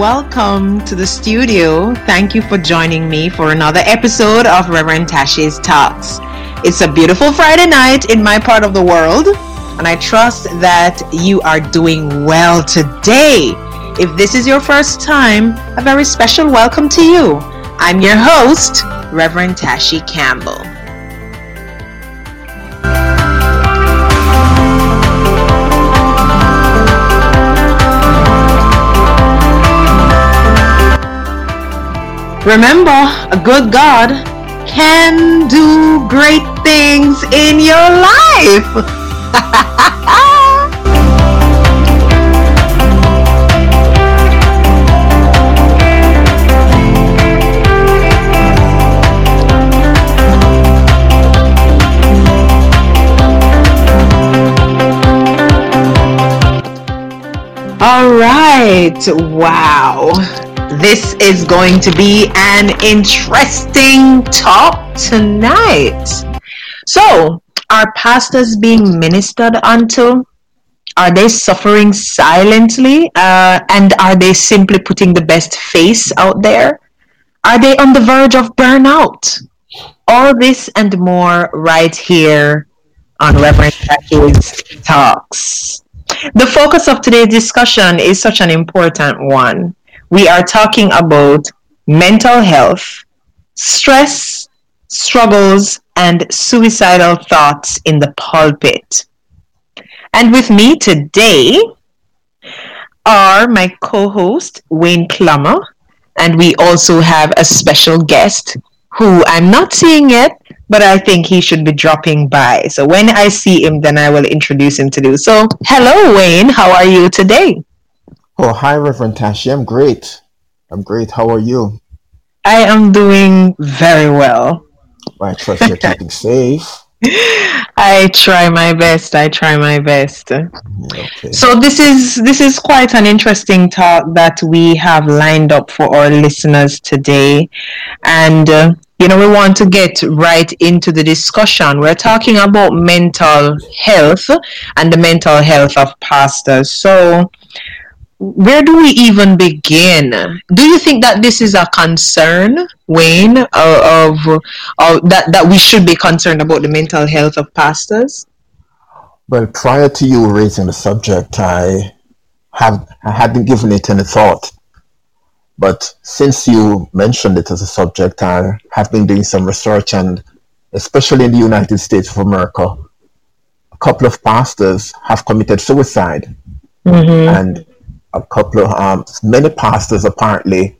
Welcome to the studio. Thank you for joining me for another episode of Reverend Tashi's Talks. It's a beautiful Friday night in my part of the world, and I trust that you are doing well today. If this is your first time, a very special welcome to you. I'm your host, Reverend Tashi Campbell. Remember, a good God can do great things in your life. All right. Wow. This is going to be an interesting talk tonight. So, are pastors being ministered unto? Are they suffering silently? Uh, and are they simply putting the best face out there? Are they on the verge of burnout? All this and more right here on Reverend Tashi's Talks. The focus of today's discussion is such an important one we are talking about mental health, stress, struggles, and suicidal thoughts in the pulpit. And with me today are my co host, Wayne Plummer, and we also have a special guest who I'm not seeing yet, but I think he should be dropping by. So when I see him, then I will introduce him to you. So, hello, Wayne. How are you today? Oh, hi, Reverend Tashi. I'm great. I'm great. How are you? I am doing very well. I trust you're keeping safe. I try my best. I try my best. Okay. So this is this is quite an interesting talk that we have lined up for our listeners today, and uh, you know we want to get right into the discussion. We're talking about mental health and the mental health of pastors. So where do we even begin? Do you think that this is a concern, Wayne, of, of, of, that that we should be concerned about the mental health of pastors? Well, prior to you raising the subject, I have I hadn't given it any thought. But since you mentioned it as a subject, I have been doing some research, and especially in the United States of America, a couple of pastors have committed suicide. Mm-hmm. And a couple of um, many pastors apparently.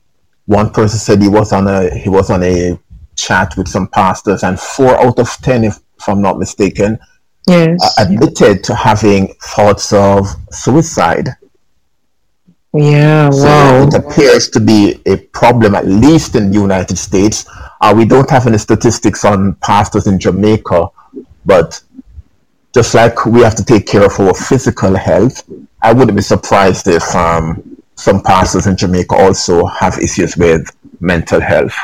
One person said he was on a he was on a chat with some pastors, and four out of ten, if, if I'm not mistaken, yes. uh, admitted to having thoughts of suicide. Yeah, so wow. It appears to be a problem, at least in the United States. Uh, we don't have any statistics on pastors in Jamaica, but just like we have to take care of our physical health, I wouldn't be surprised if um, some pastors in Jamaica also have issues with mental health.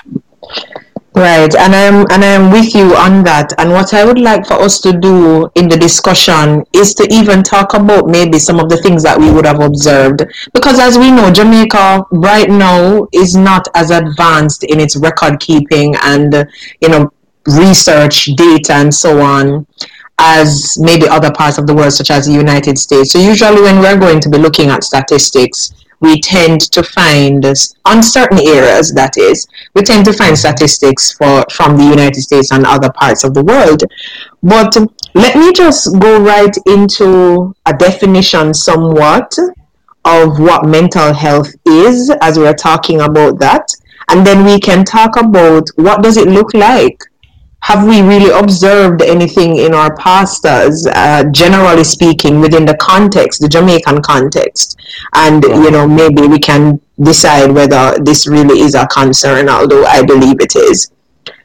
Right, and I'm and I'm with you on that. And what I would like for us to do in the discussion is to even talk about maybe some of the things that we would have observed, because as we know, Jamaica right now is not as advanced in its record keeping and you know research data and so on as maybe other parts of the world, such as the United States. So usually when we're going to be looking at statistics, we tend to find on certain areas that is we tend to find statistics for from the united states and other parts of the world but let me just go right into a definition somewhat of what mental health is as we're talking about that and then we can talk about what does it look like have we really observed anything in our pastors, uh, generally speaking, within the context, the Jamaican context? And, you know, maybe we can decide whether this really is a concern, although I believe it is.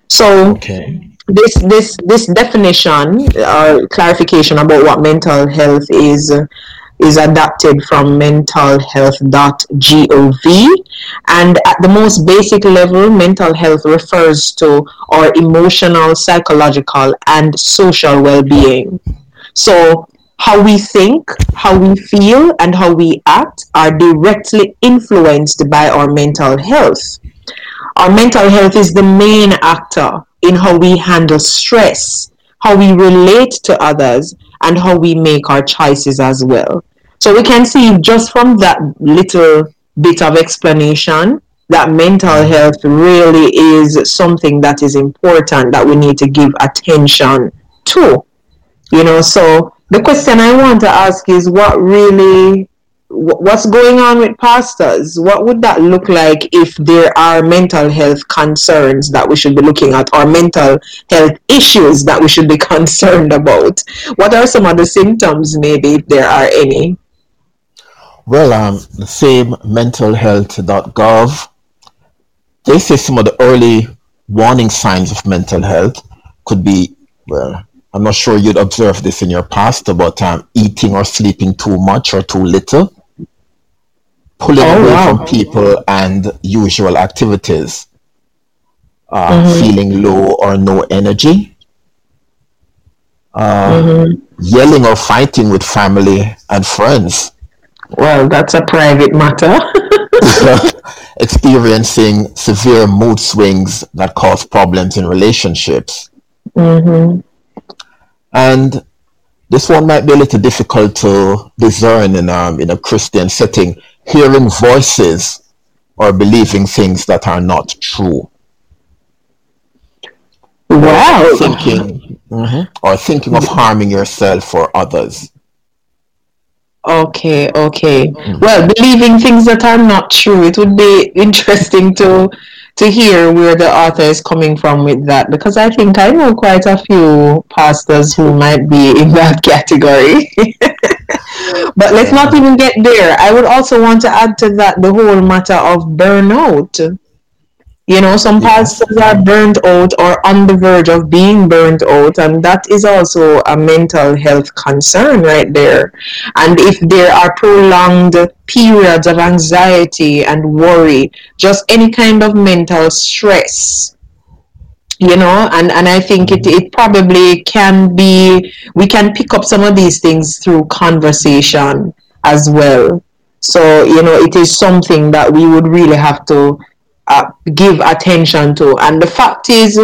So, okay. this, this, this definition or uh, clarification about what mental health is is adapted from mentalhealth.gov. And at the most basic level, mental health refers to our emotional, psychological, and social well being. So, how we think, how we feel, and how we act are directly influenced by our mental health. Our mental health is the main actor in how we handle stress, how we relate to others, and how we make our choices as well. So we can see just from that little bit of explanation that mental health really is something that is important that we need to give attention to. You know, so the question I want to ask is what really what's going on with pastors? What would that look like if there are mental health concerns that we should be looking at or mental health issues that we should be concerned about? What are some of the symptoms, maybe, if there are any? Well, um, the same mentalhealth.gov, they say some of the early warning signs of mental health could be, well, I'm not sure you'd observe this in your past, but um, eating or sleeping too much or too little, pulling oh, away wow. from people and usual activities, uh, mm-hmm. feeling low or no energy, uh, mm-hmm. yelling or fighting with family and friends. Well, that's a private matter. Experiencing severe mood swings that cause problems in relationships. Mm-hmm. And this one might be a little difficult to discern in, um, in a Christian setting hearing voices or believing things that are not true. Wow. Or thinking, mm-hmm, or thinking of harming yourself or others. Okay, okay. Mm-hmm. Well, believing things that are not true. It would be interesting to to hear where the author is coming from with that because I think I know quite a few pastors who might be in that category. but let's not even get there. I would also want to add to that the whole matter of burnout. You know, some pastors are burned out or on the verge of being burned out, and that is also a mental health concern right there. And if there are prolonged periods of anxiety and worry, just any kind of mental stress, you know and and i think it mm-hmm. it probably can be we can pick up some of these things through conversation as well. So you know it is something that we would really have to uh, give attention to. And the fact is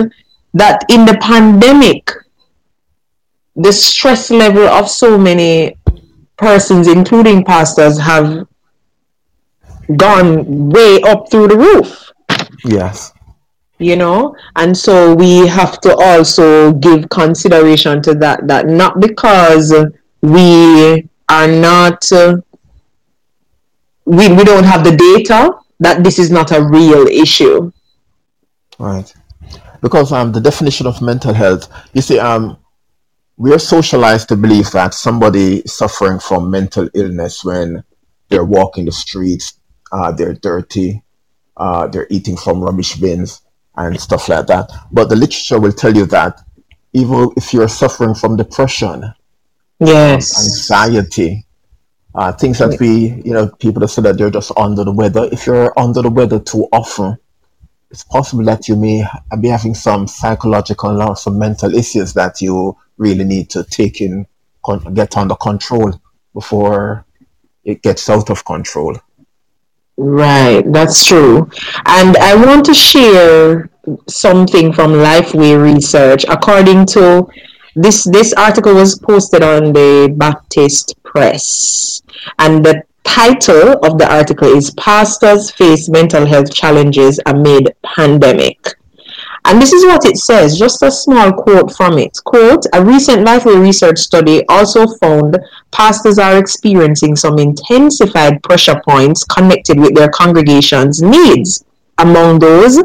that in the pandemic the stress level of so many persons including pastors have gone way up through the roof. Yes. You know? And so we have to also give consideration to that that not because we are not uh, we, we don't have the data that this is not a real issue. Right. Because um the definition of mental health you see um we are socialized to believe that somebody is suffering from mental illness when they're walking the streets uh, they're dirty uh, they're eating from rubbish bins and stuff like that. But the literature will tell you that even if you're suffering from depression, yes, anxiety, uh, things that we, you know, people that say that they're just under the weather. If you're under the weather too often, it's possible that you may be having some psychological or some mental issues that you really need to take in, get under control before it gets out of control. Right, that's true. And I want to share something from Lifeway Research. According to this, this article was posted on the Baptist Press, and the title of the article is "Pastors Face Mental Health Challenges Amid Pandemic." And this is what it says, just a small quote from it. Quote, a recent Lifeway research study also found pastors are experiencing some intensified pressure points connected with their congregation's needs. Among those,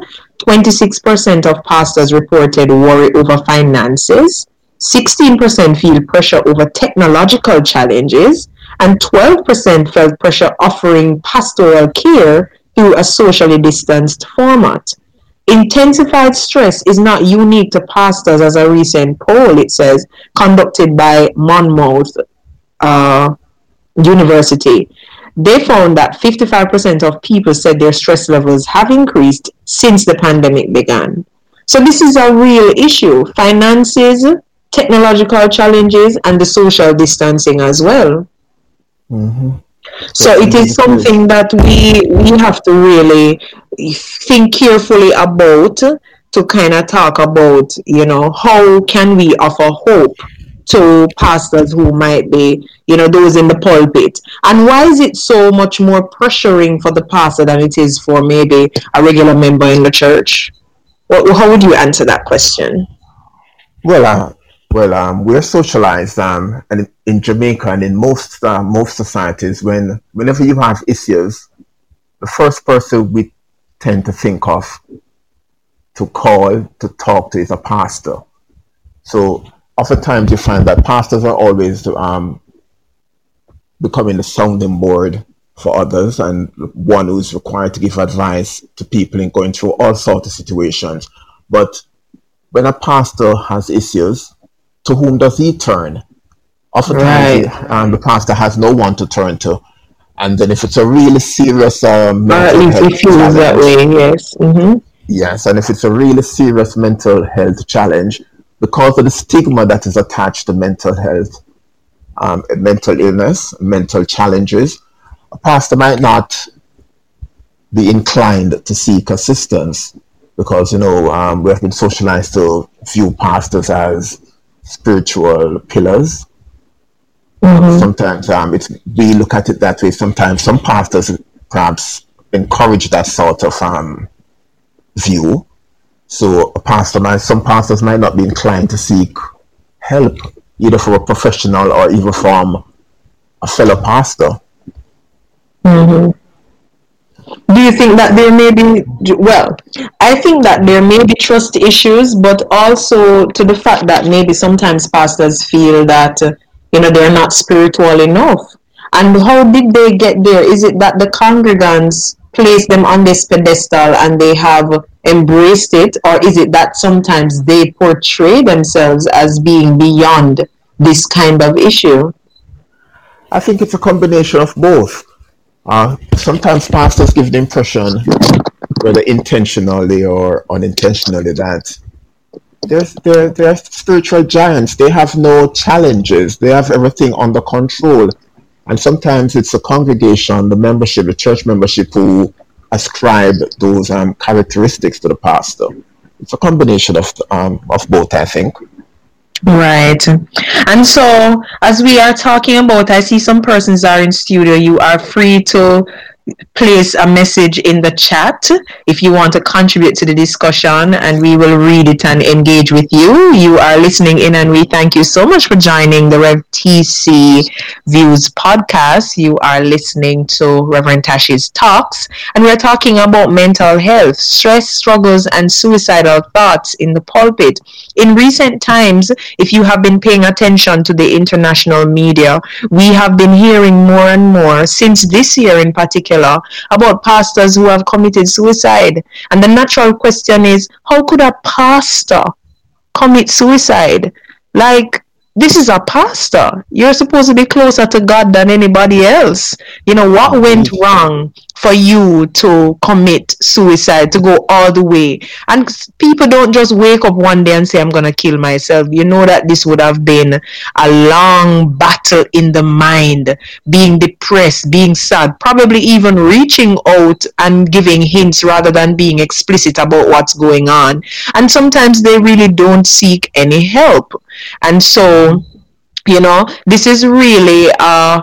26% of pastors reported worry over finances, 16% feel pressure over technological challenges, and 12% felt pressure offering pastoral care through a socially distanced format. Intensified stress is not unique to pastors, as a recent poll, it says, conducted by Monmouth uh, University. They found that 55% of people said their stress levels have increased since the pandemic began. So this is a real issue. Finances, technological challenges and the social distancing as well. Mm-hmm. So it is something that we we have to really think carefully about to kind of talk about, you know, how can we offer hope to pastors who might be, you know, those in the pulpit? And why is it so much more pressuring for the pastor than it is for maybe a regular member in the church? What, how would you answer that question? Well, uh, well, um, we're socialized, um, and in Jamaica and in most uh, most societies, when whenever you have issues, the first person we tend to think of to call to talk to is a pastor. So oftentimes you find that pastors are always um, becoming the sounding board for others and one who's required to give advice to people in going through all sorts of situations. But when a pastor has issues, to whom does he turn? Oftentimes, right. um, the pastor has no one to turn to. And then if it's a really serious um, mental uh, health challenge, that way, yes. Mm-hmm. Yes, and if it's a really serious mental health challenge, because of the stigma that is attached to mental health, um, mental illness, mental challenges, a pastor might not be inclined to seek assistance because, you know, um, we have been socialized to view pastors as spiritual pillars. Mm-hmm. Sometimes um, it's, we look at it that way. Sometimes some pastors perhaps encourage that sort of um, view. So a pastor might, some pastors might not be inclined to seek help either from a professional or even from a fellow pastor. Mm-hmm. Do you think that there may be, well, I think that there may be trust issues, but also to the fact that maybe sometimes pastors feel that, uh, you know, they're not spiritual enough. And how did they get there? Is it that the congregants place them on this pedestal and they have embraced it, or is it that sometimes they portray themselves as being beyond this kind of issue? I think it's a combination of both. Uh, sometimes pastors give the impression, whether intentionally or unintentionally, that they're, they're, they're spiritual giants. They have no challenges. They have everything under control. And sometimes it's the congregation, the membership, the church membership who ascribe those um, characteristics to the pastor. It's a combination of um, of both, I think. Right. And so, as we are talking about, I see some persons are in studio. You are free to place a message in the chat if you want to contribute to the discussion and we will read it and engage with you. You are listening in and we thank you so much for joining the Rev TC Views podcast. You are listening to Reverend Tashi's talks and we're talking about mental health, stress, struggles and suicidal thoughts in the pulpit. In recent times, if you have been paying attention to the international media, we have been hearing more and more since this year in particular about pastors who have committed suicide. And the natural question is how could a pastor commit suicide? Like, this is a pastor. You're supposed to be closer to God than anybody else. You know, what mm-hmm. went wrong for you to commit suicide, to go all the way. And people don't just wake up one day and say, I'm going to kill myself. You know that this would have been a long battle in the mind, being depressed, being sad, probably even reaching out and giving hints rather than being explicit about what's going on. And sometimes they really don't seek any help. And so, you know this is really uh,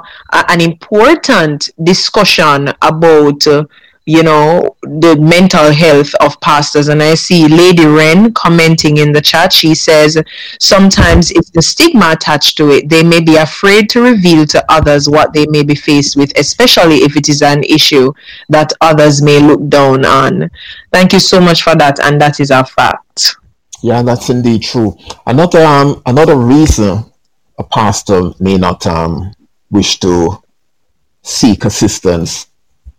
an important discussion about uh, you know the mental health of pastors. And i see lady wren commenting in the chat. She says sometimes it's the stigma attached to it they may be afraid to reveal to others what they may be faced with especially if it is an issue that others may look down on. Thank you so much for that and that is a fact yeah that's indeed true another um another reason a pastor may not um, wish to seek assistance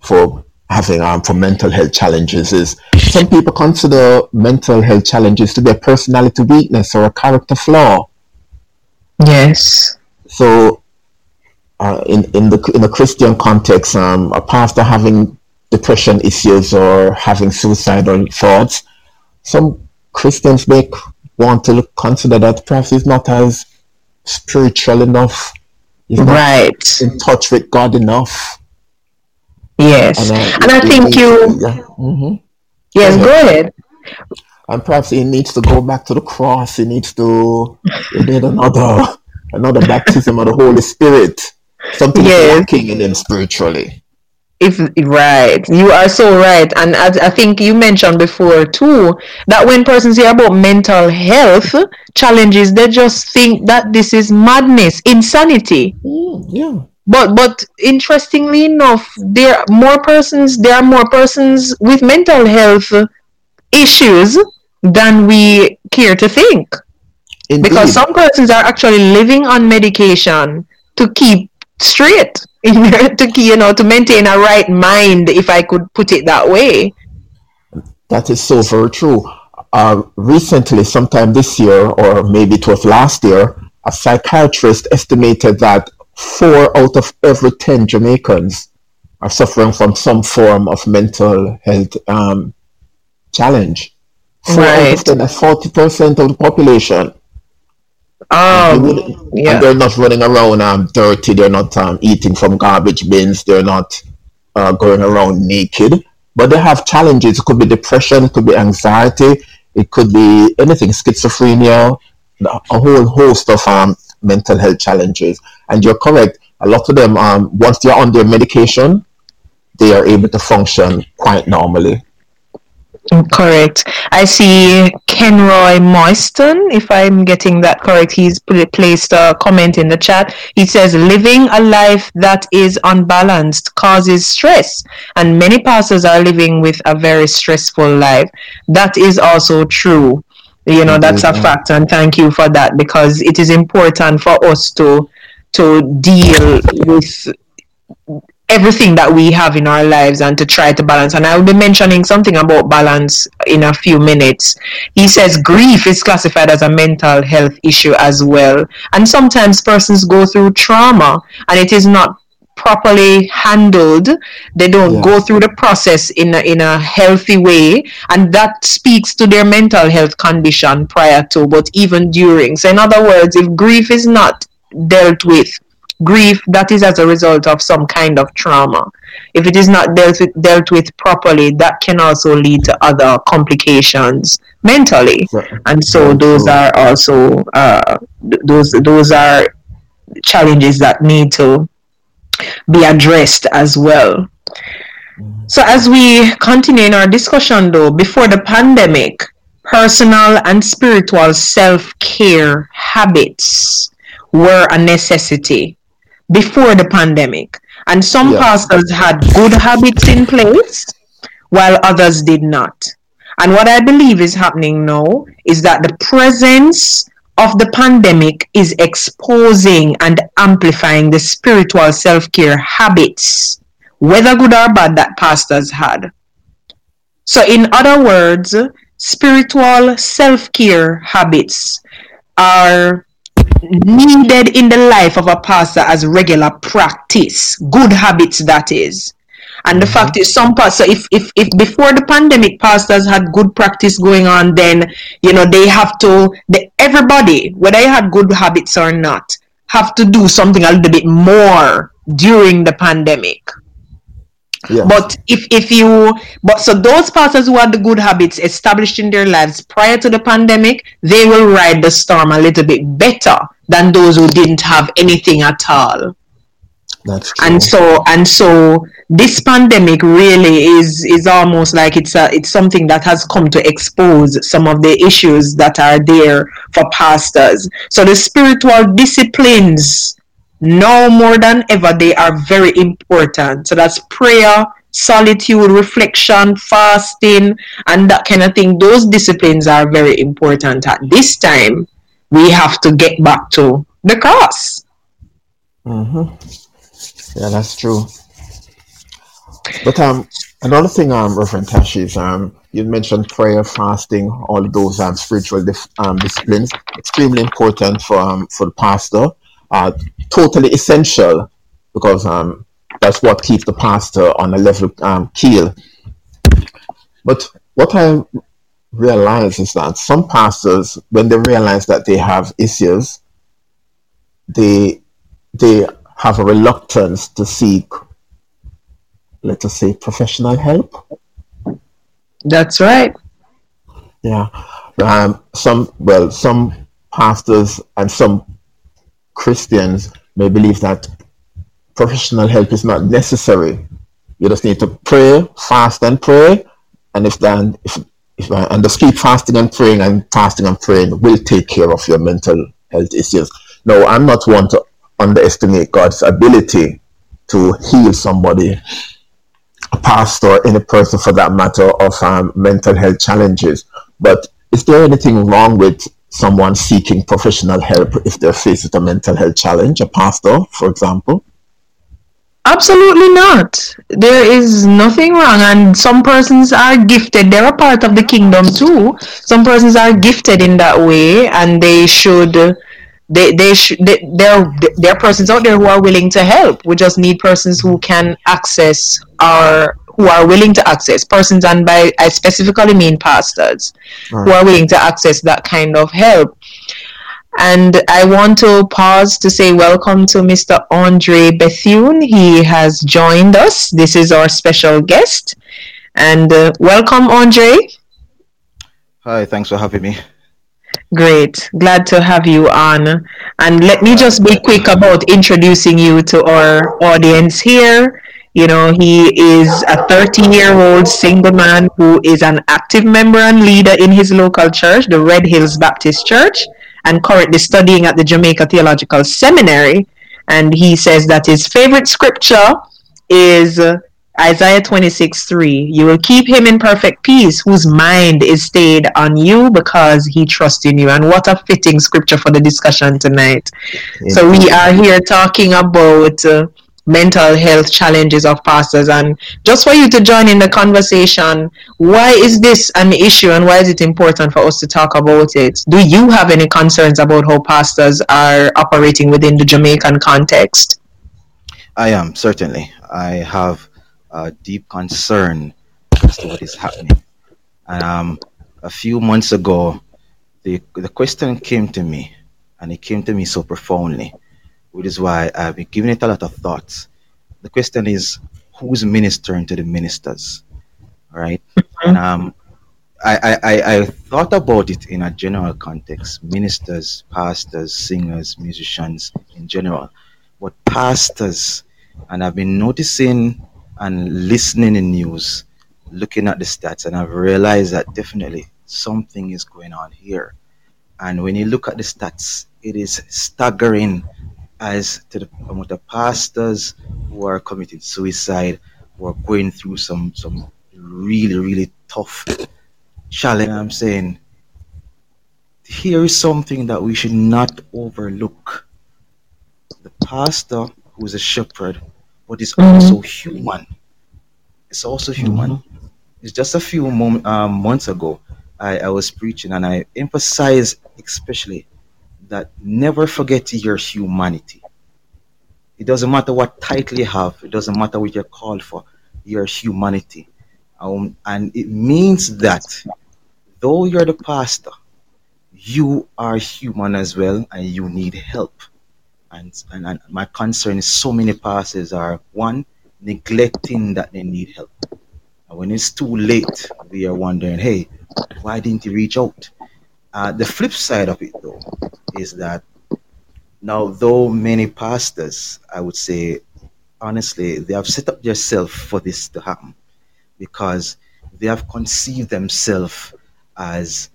for having um, for mental health challenges is some people consider mental health challenges to be a personality weakness or a character flaw. Yes. So, uh, in in the in the Christian context, um, a pastor having depression issues or having suicidal thoughts, some Christians may want to consider that perhaps he's not as spiritual enough. He's right. in touch with God enough. Yes. And, uh, and I think you. Yeah. Mm-hmm. Yes, go ahead. And perhaps he needs to go back to the cross. He needs to he need another another baptism of the Holy Spirit. Something yes. lacking in him spiritually if right. You are so right. And I, I think you mentioned before too that when persons hear about mental health challenges they just think that this is madness insanity. Mm, yeah. But but interestingly enough there are more persons there are more persons with mental health issues than we care to think. Indeed. because some persons are actually living on medication to keep straight in order to you know to maintain a right mind if i could put it that way. That is so very true. Uh, recently sometime this year or maybe it was last year a psychiatrist estimated that four out of every 10 jamaicans are suffering from some form of mental health um, challenge. Four right. out of 10 40% of the population um, yeah. And they're not running around um, dirty. They're not um, eating from garbage bins. They're not uh, going around naked. But they have challenges. It could be depression. It could be anxiety. It could be anything. Schizophrenia. A whole host of um, mental health challenges. And you're correct. A lot of them, um, once they're on their medication, they are able to function quite normally. Correct. I see Kenroy Moyston, if I'm getting that correct. He's placed a comment in the chat. He says, living a life that is unbalanced causes stress, and many pastors are living with a very stressful life. That is also true. You know, that's a mm-hmm. fact, and thank you for that because it is important for us to to deal with everything that we have in our lives and to try to balance. And I will be mentioning something about balance in a few minutes. He says grief is classified as a mental health issue as well. And sometimes persons go through trauma and it is not properly handled they don't yeah. go through the process in a, in a healthy way and that speaks to their mental health condition prior to but even during so in other words if grief is not dealt with grief that is as a result of some kind of trauma. If it is not dealt with, dealt with properly, that can also lead to other complications mentally. And so those are also uh, those those are challenges that need to be addressed as well. So as we continue in our discussion though, before the pandemic, personal and spiritual self-care habits were a necessity before the pandemic. And some yeah. pastors had good habits in place while others did not. And what I believe is happening now is that the presence of the pandemic is exposing and amplifying the spiritual self care habits, whether good or bad, that pastors had. So, in other words, spiritual self care habits are needed in the life of a pastor as regular practice, good habits that is. And the mm-hmm. fact is, some pastors, if, if, if before the pandemic, pastors had good practice going on, then, you know, they have to, the, everybody, whether they had good habits or not, have to do something a little bit more during the pandemic. Yes. But if if you but so those pastors who had the good habits established in their lives prior to the pandemic, they will ride the storm a little bit better than those who didn't have anything at all. That's true. And so and so this pandemic really is is almost like it's a it's something that has come to expose some of the issues that are there for pastors. So the spiritual disciplines now more than ever they are very important. So that's prayer solitude reflection fasting and that kind of thing. Those disciplines are very important. At this time we have to get back to the cross. Mm-hmm. yeah that's true. But um another thing um reverend tashi is um you mentioned prayer fasting all those um spiritual um, disciplines. Extremely important for um, for the pastor uh, totally essential because um, that's what keeps the pastor on a level um, keel. But what I realize is that some pastors, when they realize that they have issues, they they have a reluctance to seek, let us say, professional help. That's right. Yeah. Um, some well, some pastors and some Christians may believe that professional help is not necessary. You just need to pray, fast, and pray. And if then, if, if and just keep fasting and praying and fasting and praying will take care of your mental health issues. No, I'm not one to underestimate God's ability to heal somebody, a pastor, any person for that matter, of um, mental health challenges. But is there anything wrong with someone seeking professional help if they're faced with a mental health challenge, a pastor, for example? Absolutely not. There is nothing wrong, and some persons are gifted. They're a part of the kingdom too. Some persons are gifted in that way, and they should. They they should. They, there there are persons out there who are willing to help. We just need persons who can access our who are willing to access persons, and by I specifically mean pastors right. who are willing to access that kind of help. And I want to pause to say welcome to Mr. Andre Bethune. He has joined us. This is our special guest. And uh, welcome, Andre. Hi, thanks for having me. Great. Glad to have you on. And let me just be quick about introducing you to our audience here. You know, he is a 13 year old single man who is an active member and leader in his local church, the Red Hills Baptist Church and currently studying at the Jamaica Theological Seminary. And he says that his favorite scripture is uh, Isaiah 26 3. You will keep him in perfect peace, whose mind is stayed on you because he trusts in you. And what a fitting scripture for the discussion tonight. Yeah. So, we are here talking about. Uh, mental health challenges of pastors. And just for you to join in the conversation why is this an issue and why is it important for us to talk about it? Do you have any concerns about how pastors are operating within the jamaican context? I am certainly. I have a deep concern as to what is happening. Um, a few months ago the, the question came to me and it came to me so profoundly which is why I've been giving it a lot of thought. The question is, who's ministering to the ministers, right? Mm-hmm. And um, I, I, I thought about it in a general context: ministers, pastors, singers, musicians in general. But pastors, and I've been noticing and listening in news, looking at the stats, and I've realized that definitely something is going on here. And when you look at the stats, it is staggering as to the amount of pastors who are committing suicide, who are going through some some really really tough challenge. I'm saying here is something that we should not overlook. The pastor who is a shepherd, but is mm-hmm. also human. It's also human. Mm-hmm. It's just a few mom- um, months ago, I, I was preaching and I emphasized especially that never forget your humanity. It doesn't matter what title you have, it doesn't matter what you're called for, your humanity. Um, and it means that though you're the pastor, you are human as well and you need help. And, and, and my concern is so many pastors are one, neglecting that they need help. And when it's too late, we are wondering, hey, why didn't you reach out? Uh, the flip side of it, though, is that now, though many pastors, I would say, honestly, they have set up themselves for this to happen because they have conceived themselves as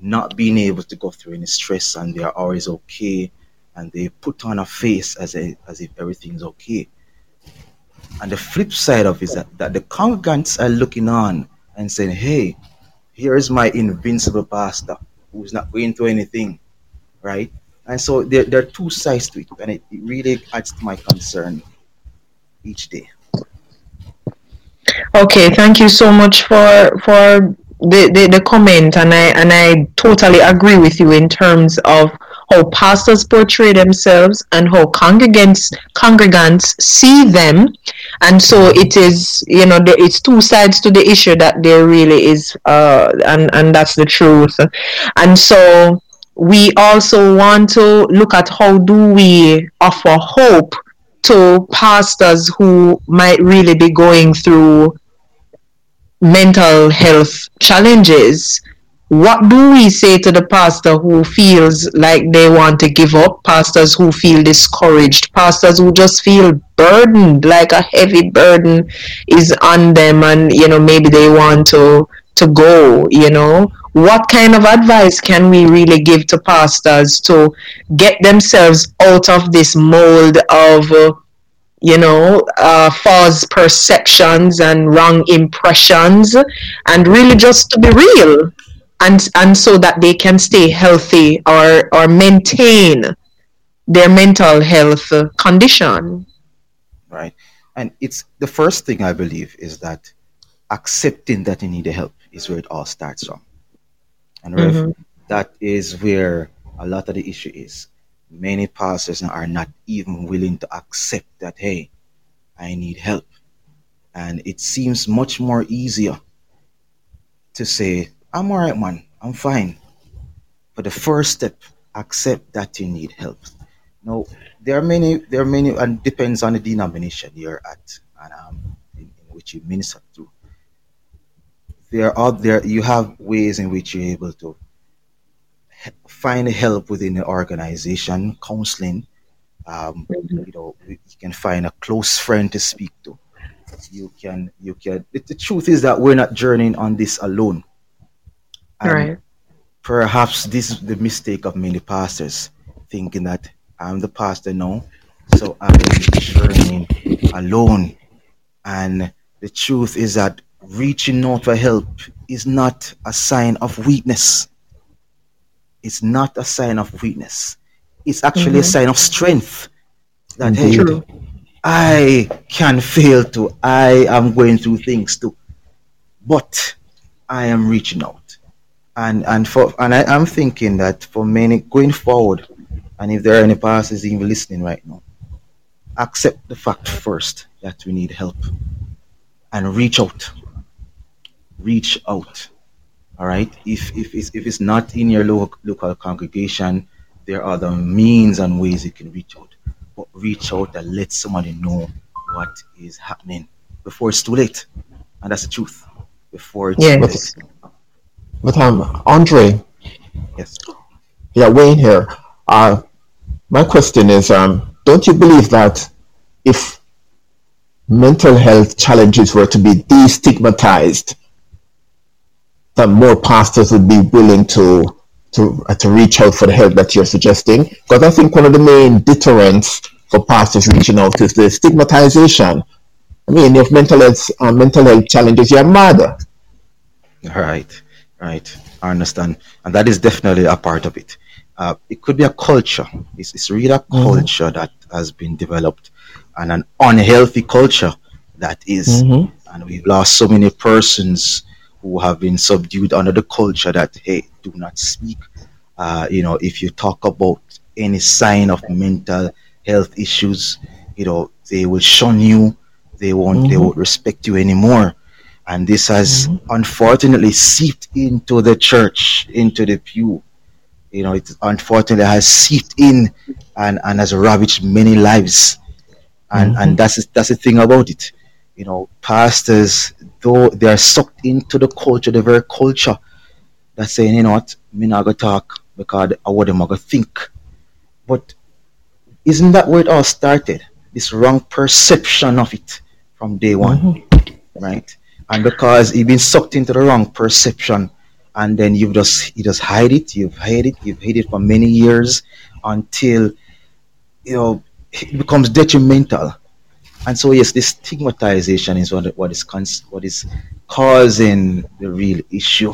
not being able to go through any stress and they are always okay and they put on a face as, a, as if everything's okay. And the flip side of it is that, that the congregants are looking on and saying, hey, here is my invincible pastor who's not going through anything, right? And so there, there are two sides to it, and it, it really adds to my concern each day. Okay, thank you so much for for the, the, the comment and I and I totally agree with you in terms of how pastors portray themselves and how congregants congregants see them. And so it is you know it's two sides to the issue that there really is uh, and and that's the truth. And so we also want to look at how do we offer hope to pastors who might really be going through mental health challenges what do we say to the pastor who feels like they want to give up? Pastors who feel discouraged. Pastors who just feel burdened like a heavy burden is on them and you know maybe they want to to go you know. What kind of advice can we really give to pastors to get themselves out of this mold of uh, you know uh, false perceptions and wrong impressions and really just to be real and and so that they can stay healthy or or maintain their mental health condition. Right. And it's the first thing i believe is that accepting that you need help is where it all starts from. And mm-hmm. that is where a lot of the issue is. Many pastors are not even willing to accept that hey i need help. And it seems much more easier to say I'm all right, man. I'm fine. But the first step, accept that you need help. Now, there are many, there are many, and depends on the denomination you're at and um, in, in which you minister to. There are there you have ways in which you're able to find help within the organization, counseling. Um, mm-hmm. You know, you can find a close friend to speak to. You can, you can. The, the truth is that we're not journeying on this alone right. Perhaps this is the mistake of many pastors, thinking that I'm the pastor now, so I'm journeying alone. And the truth is that reaching out for help is not a sign of weakness. It's not a sign of weakness. It's actually mm-hmm. a sign of strength. That hey, True. I can fail too. I am going through things too. But I am reaching out and and for and I, am thinking that for many going forward, and if there are any pastors even listening right now, accept the fact first that we need help, and reach out. Reach out. All right. If if it's, if it's not in your local local congregation, there are other means and ways you can reach out. But reach out and let somebody know what is happening before it's too late, and that's the truth. Before it's yes. But um, Andre. Yes. Yeah, Wayne here. Uh, my question is, um, don't you believe that if mental health challenges were to be destigmatized, that more pastors would be willing to to uh, to reach out for the help that you're suggesting? Because I think one of the main deterrents for pastors reaching out is the stigmatization. I mean, if mental health uh, mental health challenges, you're mad. All right. Right, I understand, and that is definitely a part of it. Uh, it could be a culture. It's, it's really a mm-hmm. culture that has been developed, and an unhealthy culture that is. Mm-hmm. And we've lost so many persons who have been subdued under the culture that hey, do not speak. Uh, you know, if you talk about any sign of mental health issues, you know, they will shun you. They won't. Mm-hmm. They won't respect you anymore and this has mm-hmm. unfortunately seeped into the church, into the pew. You know, it unfortunately has seeped in and, and has ravaged many lives. And mm-hmm. and that's that's the thing about it. You know, pastors, though they are sucked into the culture, the very culture that's saying, you know what, me not gonna talk because I what am I gonna think. But isn't that where it all started? This wrong perception of it from day one. Mm-hmm. Right? And because you've been sucked into the wrong perception and then you've just you just hide it you've hid it you've hid it for many years until you know it becomes detrimental and so yes this stigmatization is what, what is cons- what is causing the real issue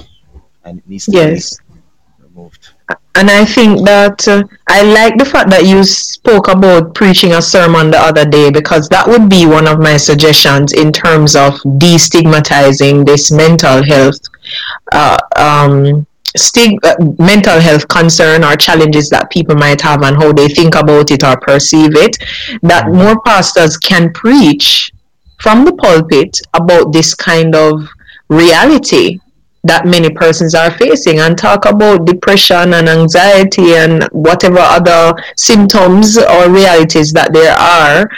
and it needs to yes. be removed and I think that uh, I like the fact that you spoke about preaching a sermon the other day because that would be one of my suggestions in terms of destigmatizing this mental health uh, um, stig- uh, mental health concern or challenges that people might have and how they think about it or perceive it, that mm-hmm. more pastors can preach from the pulpit about this kind of reality that many persons are facing and talk about depression and anxiety and whatever other symptoms or realities that there are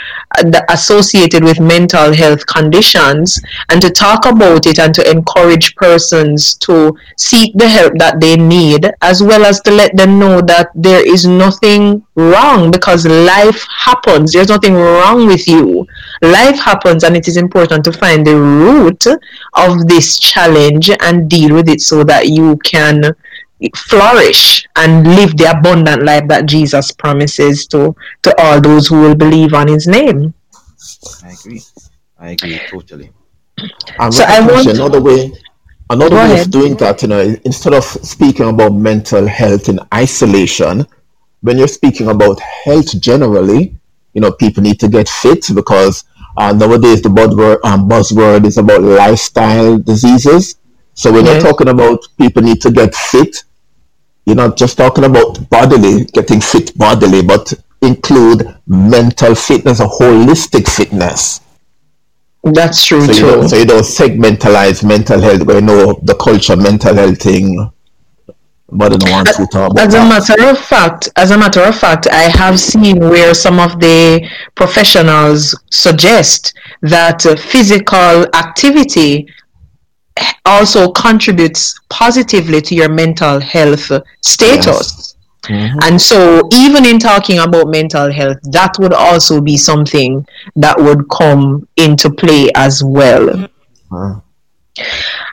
associated with mental health conditions and to talk about it and to encourage persons to seek the help that they need as well as to let them know that there is nothing wrong because life happens. There's nothing wrong with you. Life happens and it is important to find the root of this challenge and deal with it so that you can flourish and live the abundant life that Jesus promises to to all those who will believe on his name. I agree. I agree totally. And so I want another way another way of doing that, you know, instead of speaking about mental health in isolation, when you're speaking about health generally, you know, people need to get fit because uh, nowadays the buzzword, um, buzzword is about lifestyle diseases. So when you're talking about people need to get fit, you're not just talking about bodily, getting fit bodily, but include mental fitness, a holistic fitness. That's true so too. You don't, so you don't segmentalize mental health We know the culture mental health thing. But I don't want to talk about As a matter of fact, as a matter of fact, I have seen where some of the professionals suggest that physical activity also contributes positively to your mental health status. Yes. Mm-hmm. And so, even in talking about mental health, that would also be something that would come into play as well. Mm-hmm.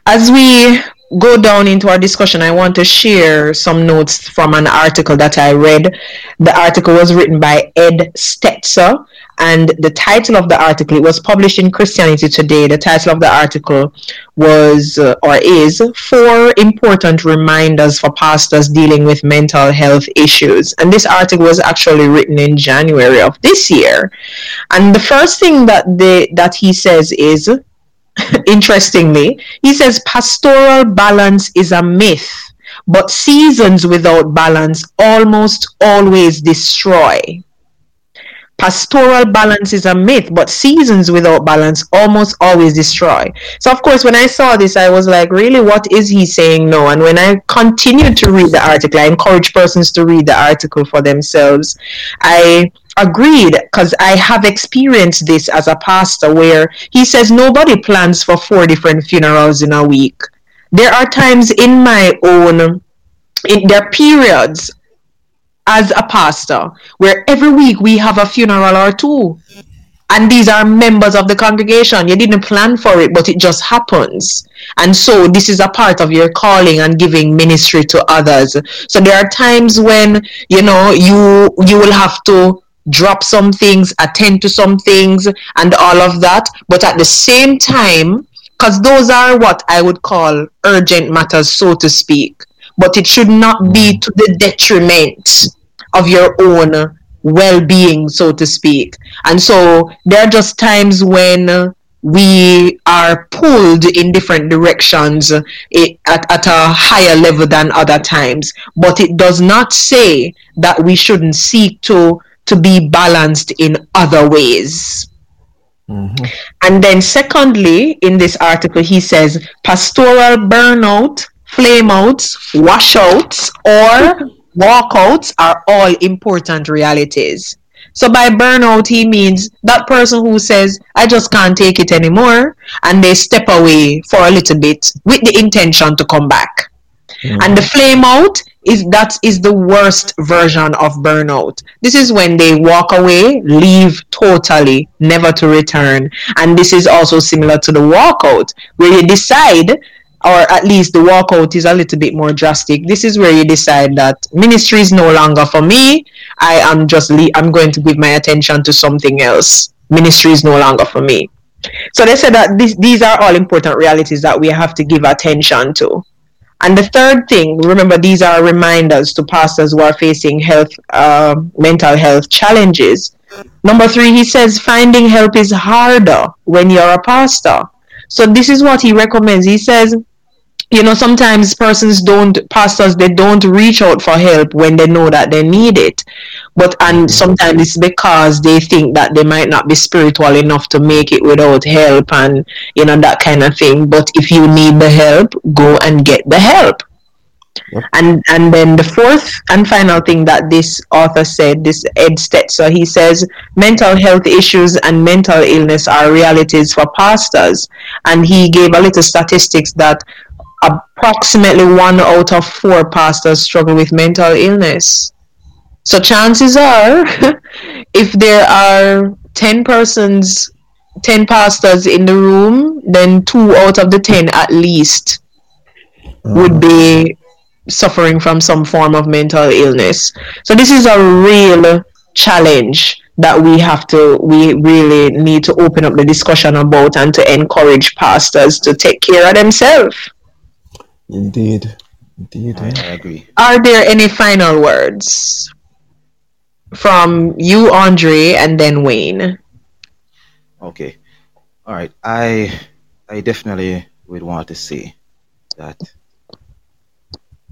As we go down into our discussion, I want to share some notes from an article that I read. The article was written by Ed Stetzer, and the title of the article it was published in christianity today. The title of the article was uh, or is four important reminders for pastors dealing with mental health issues. And this article was actually written in january of this year. And the first thing that they that he says is interestingly he says pastoral balance is a myth but seasons without balance almost always destroy pastoral balance is a myth, but seasons without balance almost always destroy. So, of course, when I saw this, I was like, really, what is he saying No. And when I continued to read the article, I encourage persons to read the article for themselves. I agreed because I have experienced this as a pastor where he says nobody plans for four different funerals in a week. There are times in my own in their periods as a pastor where every week we have a funeral or two. And these are members of the congregation. You didn't plan for it but it just happens. And so this is a part of your calling and giving ministry to others. So there are times when you know you you will have to drop some things attend to some things and all of that. But at the same time because those are what i would call urgent matters so to speak. But it should not be mm. to the detriment of your own well-being so to speak. And so there are just times when we are pulled in different directions eh, at, at a higher level than other times. But it does not say that we shouldn't seek to to be balanced in other ways mm-hmm. and then secondly in this article he says pastoral burnout flameouts washouts or walkouts are all important realities. So by burnout, he means that person who says, I just can't take it anymore, and they step away for a little bit with the intention to come back. Mm-hmm. And the flame out is that is the worst version of burnout. This is when they walk away, leave totally, never to return. And this is also similar to the walkout, where you decide or at least the walkout is a little bit more drastic. This is where you decide that ministry is no longer for me. I am just le- I'm going to give my attention to something else. Ministry is no longer for me. So they said that this, these are all important realities that we have to give attention to. And the third thing, remember, these are reminders to pastors who are facing health, uh, mental health challenges. Number three, he says finding help is harder when you're a pastor. So this is what he recommends. He says you know sometimes persons don't pastors they don't reach out for help when they know that they need it but and mm-hmm. sometimes it's because they think that they might not be spiritual enough to make it without help and you know that kind of thing but if you need the help go and get the help Yep. And and then the fourth and final thing that this author said, this Ed Stetzer, he says mental health issues and mental illness are realities for pastors. And he gave a little statistics that approximately one out of four pastors struggle with mental illness. So chances are, if there are 10 persons, 10 pastors in the room, then two out of the 10 at least would be suffering from some form of mental illness. So this is a real challenge that we have to we really need to open up the discussion about and to encourage pastors to take care of themselves Indeed. Indeed. I, I agree. Are there any final words from you, Andre, and then Wayne? Okay. All right. I I definitely would want to say that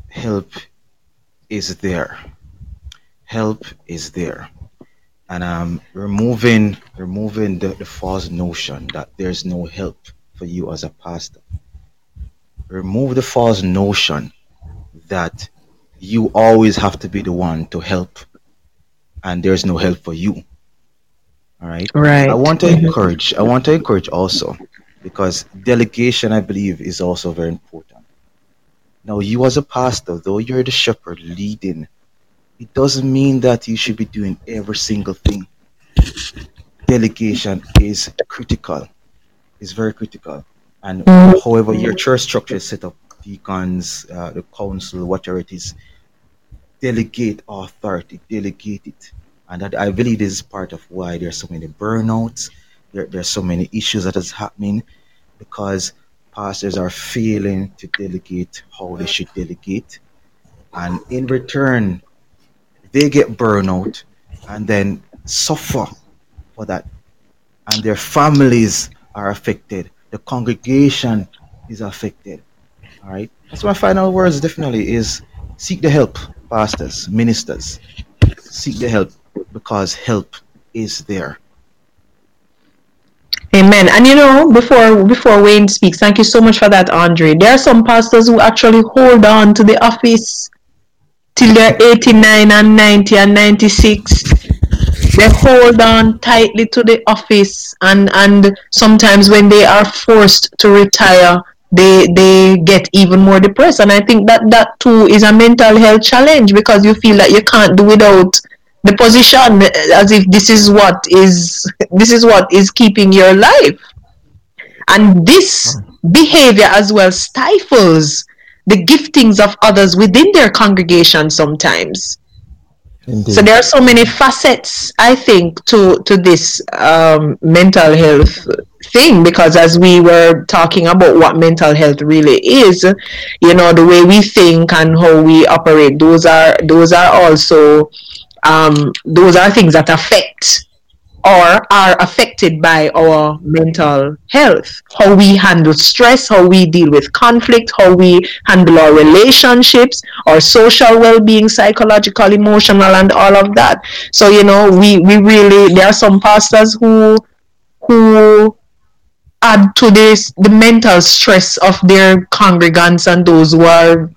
help is there. Help is there. And um removing removing the, the false notion that there's no help for you as a pastor remove the false notion that you always have to be the one to help and there's no help for you. All right? Right. I want to encourage i want to encourage also because delegation i believe is also very important. Now you as a pastor though you're the shepherd leading it doesn't mean that you should be doing every single thing. Delegation is critical. Is very critical. And mm. however your church structure is set up, deacons, uh, the council, whatever it is, delegate authority, delegate it. And that I believe this is part of why there's so many burnouts, there, there's so many issues that is happening because pastors are failing to delegate how they should delegate. And in return, they get burnout and then suffer for that. And their families are affected the congregation is affected. All right. That's my final words. Definitely is seek the help, pastors, ministers. Seek the help because help is there. Amen. And you know, before before Wayne speaks, thank you so much for that, Andre. There are some pastors who actually hold on to the office till they're 89 and 90 and 96 they hold on tightly to the office and and sometimes when they are forced to retire they they get even more depressed. And i think that that too is a mental health challenge because you feel that you can't do without the position as if this is what is this is what is keeping your life. And this behavior as well stifles the giftings of others within their congregation sometimes Indeed. So there are so many facets, I think, to to this um, mental health thing because as we were talking about what mental health really is, you know, the way we think and how we operate, those are those are also um, those are things that affect or are affected by our mental health. How we handle stress, how we deal with conflict, how we handle our relationships, our social well being, psychological, emotional, and all of that. So, you know, we, we really, there are some pastors who, who, add to this the mental stress of their congregants and those who are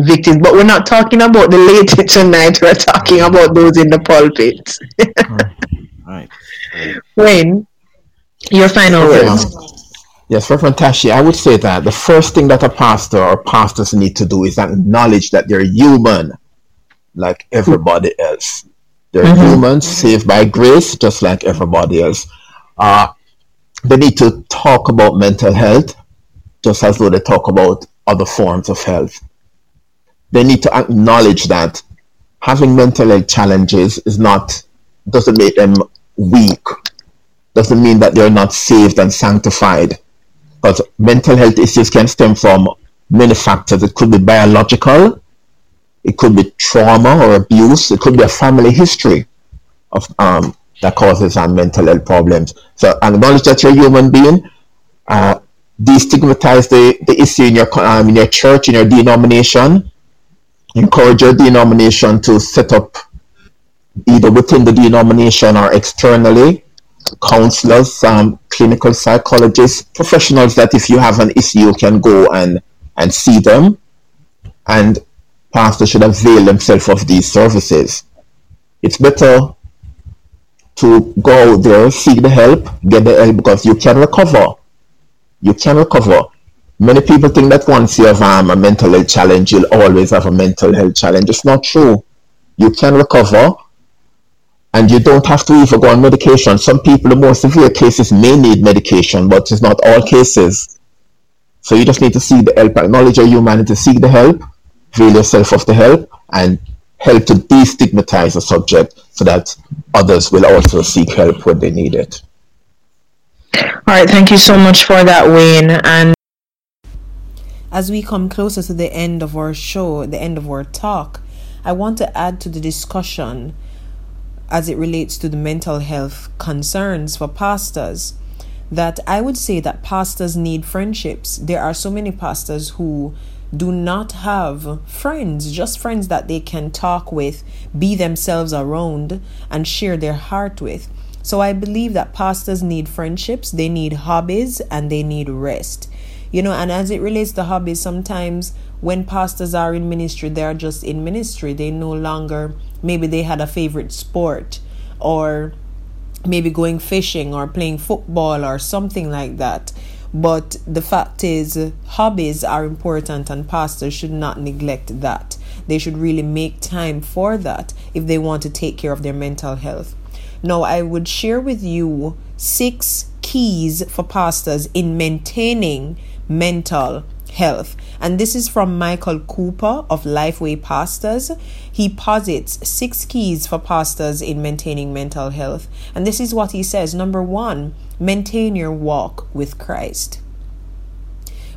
victims. But we're not talking about the laity tonight. We're talking about those in the pulpit. right. Wayne, your final words. Yes, Reverend Tashi, I would say that the first thing that a pastor or pastors need to do is acknowledge that they're human like everybody else. They're mm-hmm. humans saved by grace just like everybody else. Uh, they need to talk about mental health just as though they talk about other forms of health. They need to acknowledge that having mental health challenges is not doesn't make them weak doesn't mean that they're not saved and sanctified. Because mental health issues can stem from many factors. It could be biological, it could be trauma or abuse, it could be a family history of um, that causes um, mental health problems. So acknowledge that you're a human being, uh, destigmatize the, the issue in your um, in your church, in your denomination. Encourage your denomination to set up either within the denomination or externally counselors, um, clinical psychologists, professionals that if you have an issue you can go and and see them. And pastors should avail themselves of these services. It's better to go out there, seek the help, get the help because you can recover. You can recover. Many people think that once you have um, a mental health challenge, you'll always have a mental health challenge. It's not true. You can recover and you don't have to even go on medication. Some people, the more severe cases, may need medication, but it's not all cases. So you just need to seek the help, acknowledge your humanity, seek the help, avail yourself of the help, and help to destigmatize the subject so that others will also seek help when they need it. All right, thank you so much for that, Wayne. And as we come closer to the end of our show, the end of our talk, I want to add to the discussion as it relates to the mental health concerns for pastors that I would say that pastors need friendships. There are so many pastors who do not have friends, just friends that they can talk with, be themselves around, and share their heart with. So I believe that pastors need friendships, they need hobbies, and they need rest. You know, and as it relates to hobbies, sometimes when pastors are in ministry, they are just in ministry. They no longer, maybe they had a favorite sport or maybe going fishing or playing football or something like that. But the fact is, hobbies are important, and pastors should not neglect that. They should really make time for that if they want to take care of their mental health. Now, I would share with you six keys for pastors in maintaining mental health. And this is from Michael Cooper of Lifeway Pastors. He posits six keys for pastors in maintaining mental health. And this is what he says Number one, maintain your walk with Christ.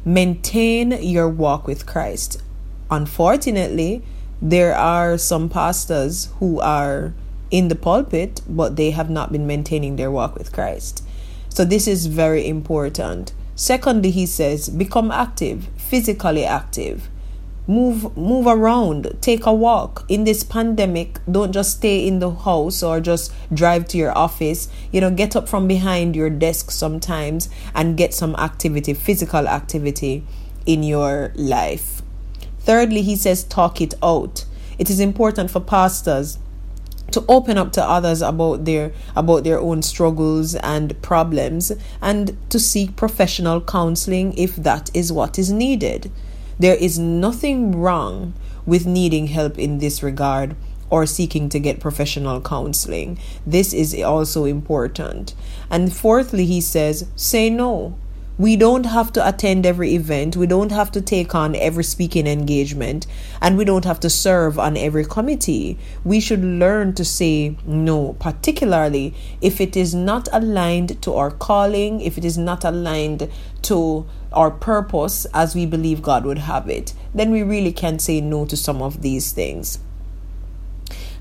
Maintain your walk with Christ. Unfortunately, there are some pastors who are in the pulpit, but they have not been maintaining their walk with Christ. So, this is very important. Secondly, he says, become active, physically active. Move move around, take a walk. In this pandemic, don't just stay in the house or just drive to your office. You know, get up from behind your desk sometimes and get some activity, physical activity in your life. Thirdly, he says talk it out. It is important for pastors to open up to others about their about their own struggles and problems and to seek professional counseling if that is what is needed. There is nothing wrong with needing help in this regard or seeking to get professional counseling. This is also important. And fourthly he says say no we don't have to attend every event. We don't have to take on every speaking engagement. And we don't have to serve on every committee. We should learn to say no, particularly if it is not aligned to our calling, if it is not aligned to our purpose as we believe God would have it. Then we really can say no to some of these things.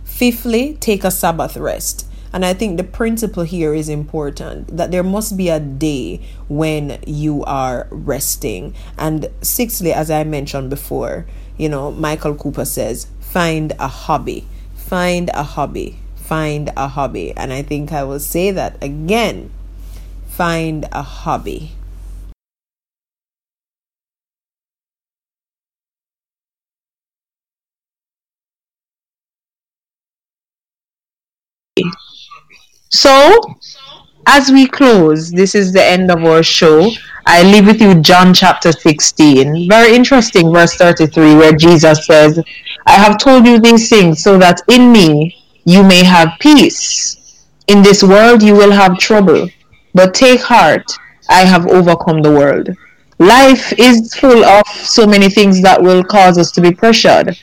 Fifthly, take a Sabbath rest. And I think the principle here is important that there must be a day when you are resting. And sixthly, as I mentioned before, you know, Michael Cooper says, find a hobby. Find a hobby. Find a hobby. And I think I will say that again. Find a hobby. So, as we close, this is the end of our show. I leave with you John chapter 16. Very interesting, verse 33, where Jesus says, I have told you these things so that in me you may have peace. In this world you will have trouble, but take heart, I have overcome the world. Life is full of so many things that will cause us to be pressured.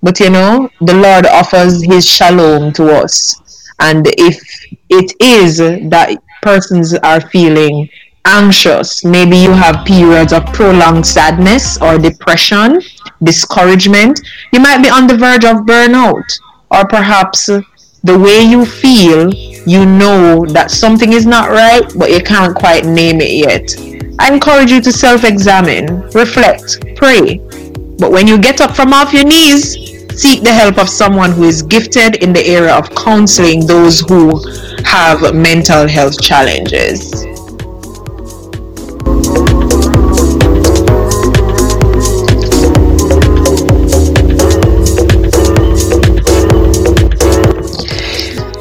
But you know, the Lord offers his shalom to us. And if it is that persons are feeling anxious, maybe you have periods of prolonged sadness or depression, discouragement, you might be on the verge of burnout, or perhaps the way you feel you know that something is not right, but you can't quite name it yet. I encourage you to self examine, reflect, pray. But when you get up from off your knees, seek the help of someone who is gifted in the area of counseling those who have mental health challenges.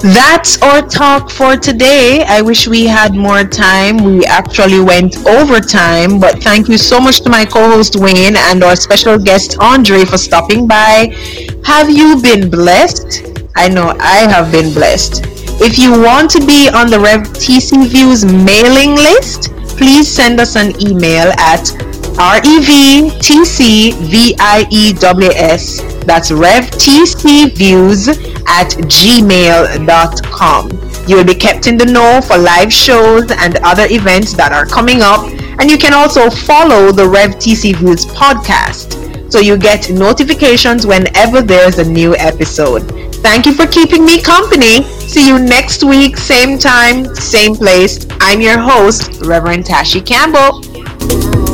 That's our talk for today. I wish we had more time. We actually went over time, but thank you so much to my co-host Wayne and our special guest Andre for stopping by. Have you been blessed? I know I have been blessed. If you want to be on the Rev TC Views mailing list, please send us an email at revtcviews that's revtcviews at gmail.com. You will be kept in the know for live shows and other events that are coming up. And you can also follow the Rev TC Views podcast so you get notifications whenever there's a new episode. Thank you for keeping me company. See you next week, same time, same place. I'm your host, Reverend Tashi Campbell.